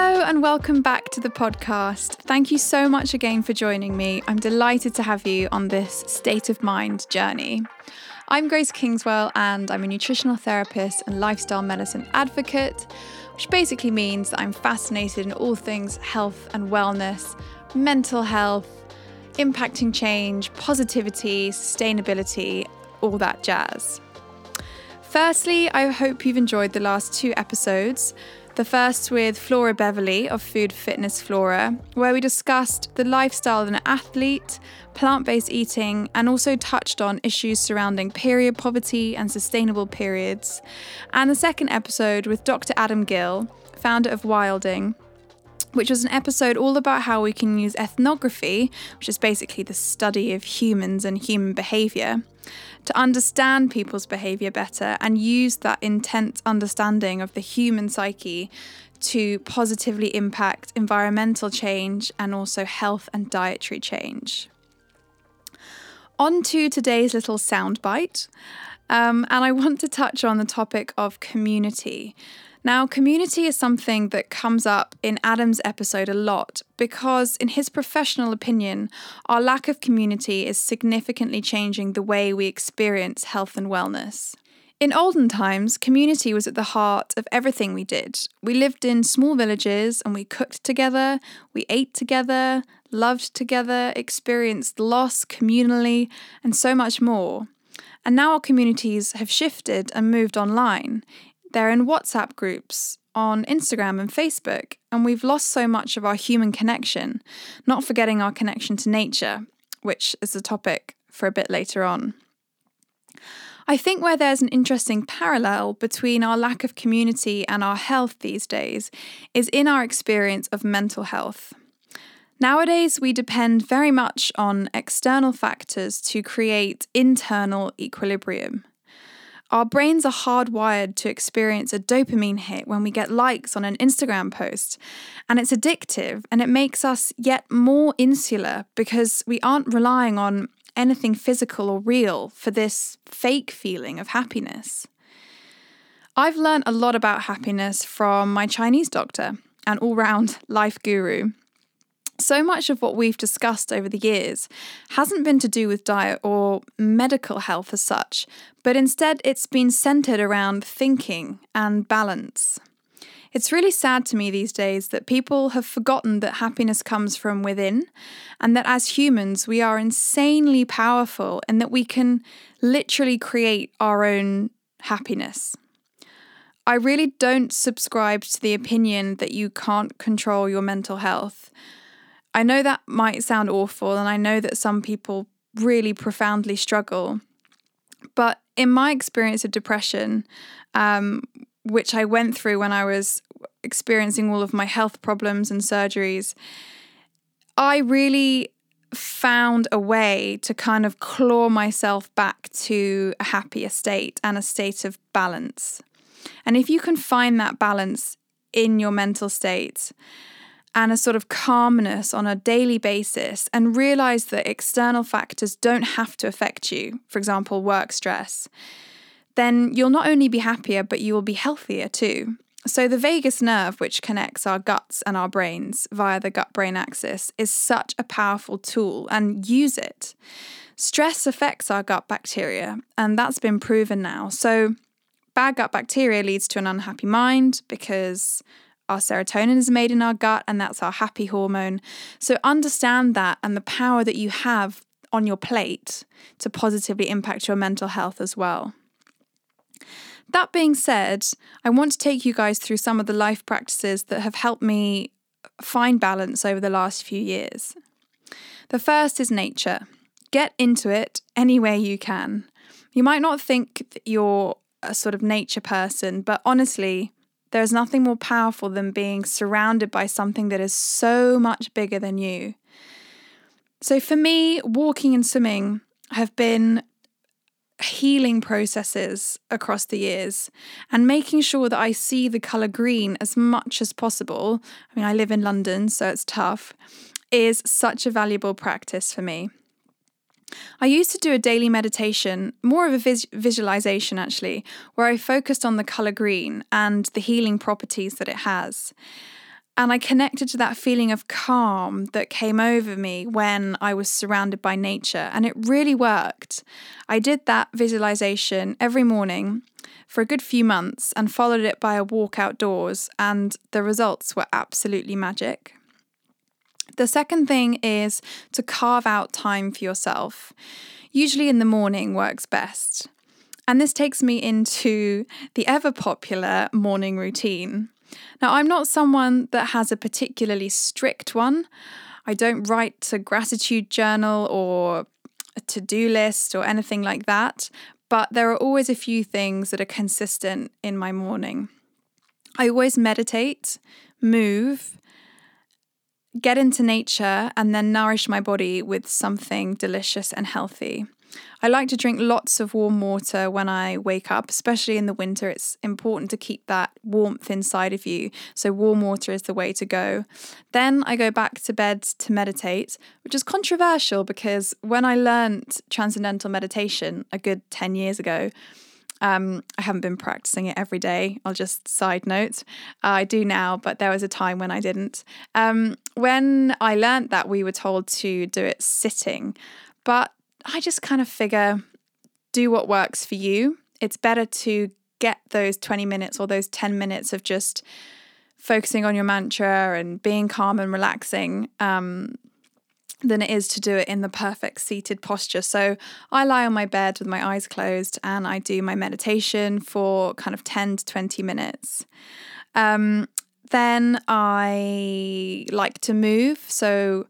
Hello, and welcome back to the podcast. Thank you so much again for joining me. I'm delighted to have you on this state of mind journey. I'm Grace Kingswell, and I'm a nutritional therapist and lifestyle medicine advocate, which basically means that I'm fascinated in all things health and wellness, mental health, impacting change, positivity, sustainability, all that jazz. Firstly, I hope you've enjoyed the last two episodes. The first with Flora Beverley of Food Fitness Flora, where we discussed the lifestyle of an athlete, plant based eating, and also touched on issues surrounding period poverty and sustainable periods. And the second episode with Dr. Adam Gill, founder of Wilding, which was an episode all about how we can use ethnography, which is basically the study of humans and human behaviour, to understand people's behaviour better and use that intense understanding of the human psyche to positively impact environmental change and also health and dietary change. On to today's little soundbite, um, and I want to touch on the topic of community. Now, community is something that comes up in Adam's episode a lot because, in his professional opinion, our lack of community is significantly changing the way we experience health and wellness. In olden times, community was at the heart of everything we did. We lived in small villages and we cooked together, we ate together, loved together, experienced loss communally, and so much more. And now our communities have shifted and moved online. They're in WhatsApp groups, on Instagram and Facebook, and we've lost so much of our human connection, not forgetting our connection to nature, which is a topic for a bit later on. I think where there's an interesting parallel between our lack of community and our health these days is in our experience of mental health. Nowadays, we depend very much on external factors to create internal equilibrium. Our brains are hardwired to experience a dopamine hit when we get likes on an Instagram post, and it's addictive and it makes us yet more insular because we aren't relying on anything physical or real for this fake feeling of happiness. I've learned a lot about happiness from my Chinese doctor, an all round life guru, so much of what we've discussed over the years hasn't been to do with diet or medical health as such, but instead it's been centered around thinking and balance. It's really sad to me these days that people have forgotten that happiness comes from within and that as humans we are insanely powerful and that we can literally create our own happiness. I really don't subscribe to the opinion that you can't control your mental health. I know that might sound awful, and I know that some people really profoundly struggle. But in my experience of depression, um, which I went through when I was experiencing all of my health problems and surgeries, I really found a way to kind of claw myself back to a happier state and a state of balance. And if you can find that balance in your mental state, and a sort of calmness on a daily basis and realize that external factors don't have to affect you, for example, work stress, then you'll not only be happier, but you will be healthier too. So, the vagus nerve, which connects our guts and our brains via the gut brain axis, is such a powerful tool and use it. Stress affects our gut bacteria, and that's been proven now. So, bad gut bacteria leads to an unhappy mind because our serotonin is made in our gut, and that's our happy hormone. So, understand that and the power that you have on your plate to positively impact your mental health as well. That being said, I want to take you guys through some of the life practices that have helped me find balance over the last few years. The first is nature. Get into it any way you can. You might not think that you're a sort of nature person, but honestly, there's nothing more powerful than being surrounded by something that is so much bigger than you. So, for me, walking and swimming have been healing processes across the years and making sure that I see the colour green as much as possible. I mean, I live in London, so it's tough, is such a valuable practice for me. I used to do a daily meditation, more of a vis- visualization actually, where I focused on the color green and the healing properties that it has. And I connected to that feeling of calm that came over me when I was surrounded by nature. And it really worked. I did that visualization every morning for a good few months and followed it by a walk outdoors, and the results were absolutely magic. The second thing is to carve out time for yourself. Usually in the morning works best. And this takes me into the ever popular morning routine. Now, I'm not someone that has a particularly strict one. I don't write a gratitude journal or a to do list or anything like that, but there are always a few things that are consistent in my morning. I always meditate, move, get into nature, and then nourish my body with something delicious and healthy. I like to drink lots of warm water when I wake up, especially in the winter. It's important to keep that warmth inside of you. So, warm water is the way to go. Then I go back to bed to meditate, which is controversial because when I learned transcendental meditation a good 10 years ago, um, I haven't been practicing it every day. I'll just side note. Uh, I do now, but there was a time when I didn't. Um, when I learned that, we were told to do it sitting, but I just kind of figure do what works for you. It's better to get those 20 minutes or those 10 minutes of just focusing on your mantra and being calm and relaxing um, than it is to do it in the perfect seated posture. So I lie on my bed with my eyes closed and I do my meditation for kind of 10 to 20 minutes. Um, then I like to move. So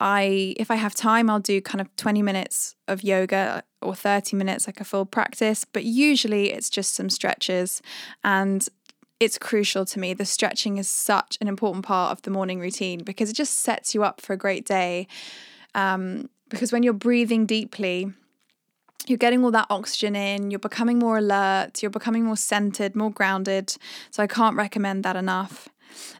I if I have time I'll do kind of 20 minutes of yoga or 30 minutes like a full practice but usually it's just some stretches and it's crucial to me the stretching is such an important part of the morning routine because it just sets you up for a great day um, because when you're breathing deeply you're getting all that oxygen in, you're becoming more alert, you're becoming more centered, more grounded. So I can't recommend that enough.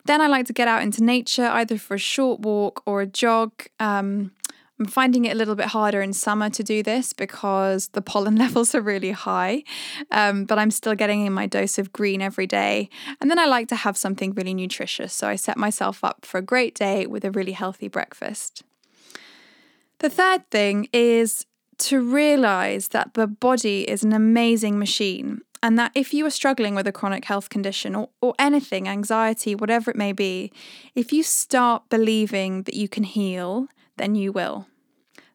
Then I like to get out into nature, either for a short walk or a jog. Um, I'm finding it a little bit harder in summer to do this because the pollen levels are really high, um, but I'm still getting in my dose of green every day. And then I like to have something really nutritious, so I set myself up for a great day with a really healthy breakfast. The third thing is to realize that the body is an amazing machine and that if you are struggling with a chronic health condition or, or anything, anxiety, whatever it may be, if you start believing that you can heal, then you will.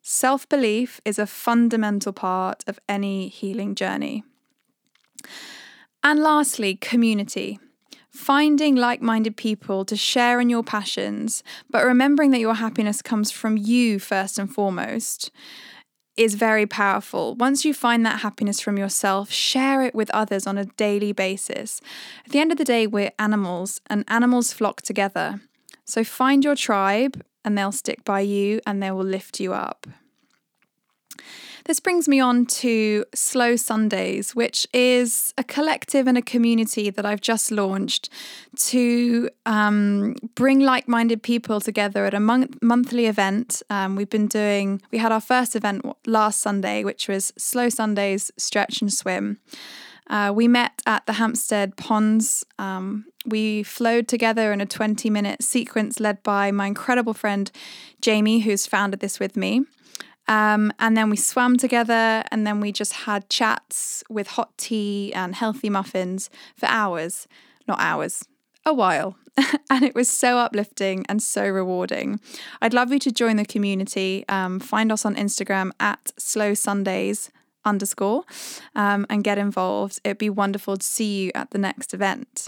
Self belief is a fundamental part of any healing journey. And lastly, community. Finding like minded people to share in your passions, but remembering that your happiness comes from you first and foremost is very powerful. Once you find that happiness from yourself, share it with others on a daily basis. At the end of the day, we're animals and animals flock together. So find your tribe and they'll stick by you and they will lift you up. This brings me on to Slow Sundays, which is a collective and a community that I've just launched to um, bring like minded people together at a mon- monthly event. Um, we've been doing, we had our first event last Sunday, which was Slow Sundays Stretch and Swim. Uh, we met at the Hampstead Ponds. Um, we flowed together in a 20 minute sequence led by my incredible friend Jamie, who's founded this with me. Um, and then we swam together, and then we just had chats with hot tea and healthy muffins for hours. Not hours, a while. and it was so uplifting and so rewarding. I'd love you to join the community. Um, find us on Instagram at Slow Sundays underscore um, and get involved. It'd be wonderful to see you at the next event.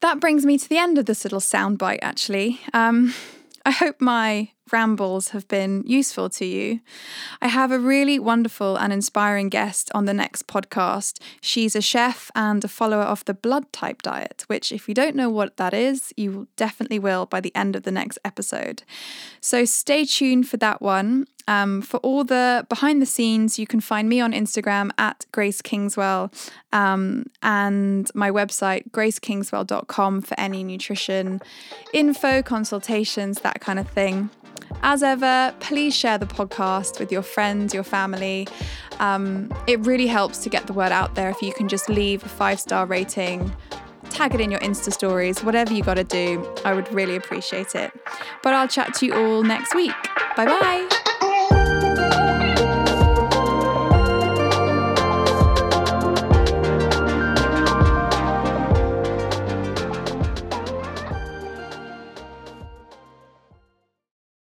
That brings me to the end of this little soundbite, actually. Um, I hope my rambles have been useful to you. I have a really wonderful and inspiring guest on the next podcast. She's a chef and a follower of the blood type diet, which, if you don't know what that is, you definitely will by the end of the next episode. So stay tuned for that one. Um, for all the behind the scenes, you can find me on Instagram at Grace Kingswell um, and my website, gracekingswell.com, for any nutrition info, consultations, that kind of thing. As ever, please share the podcast with your friends, your family. Um, it really helps to get the word out there if you can just leave a five star rating tag it in your Insta stories, whatever you got to do. I would really appreciate it. But I'll chat to you all next week. Bye bye.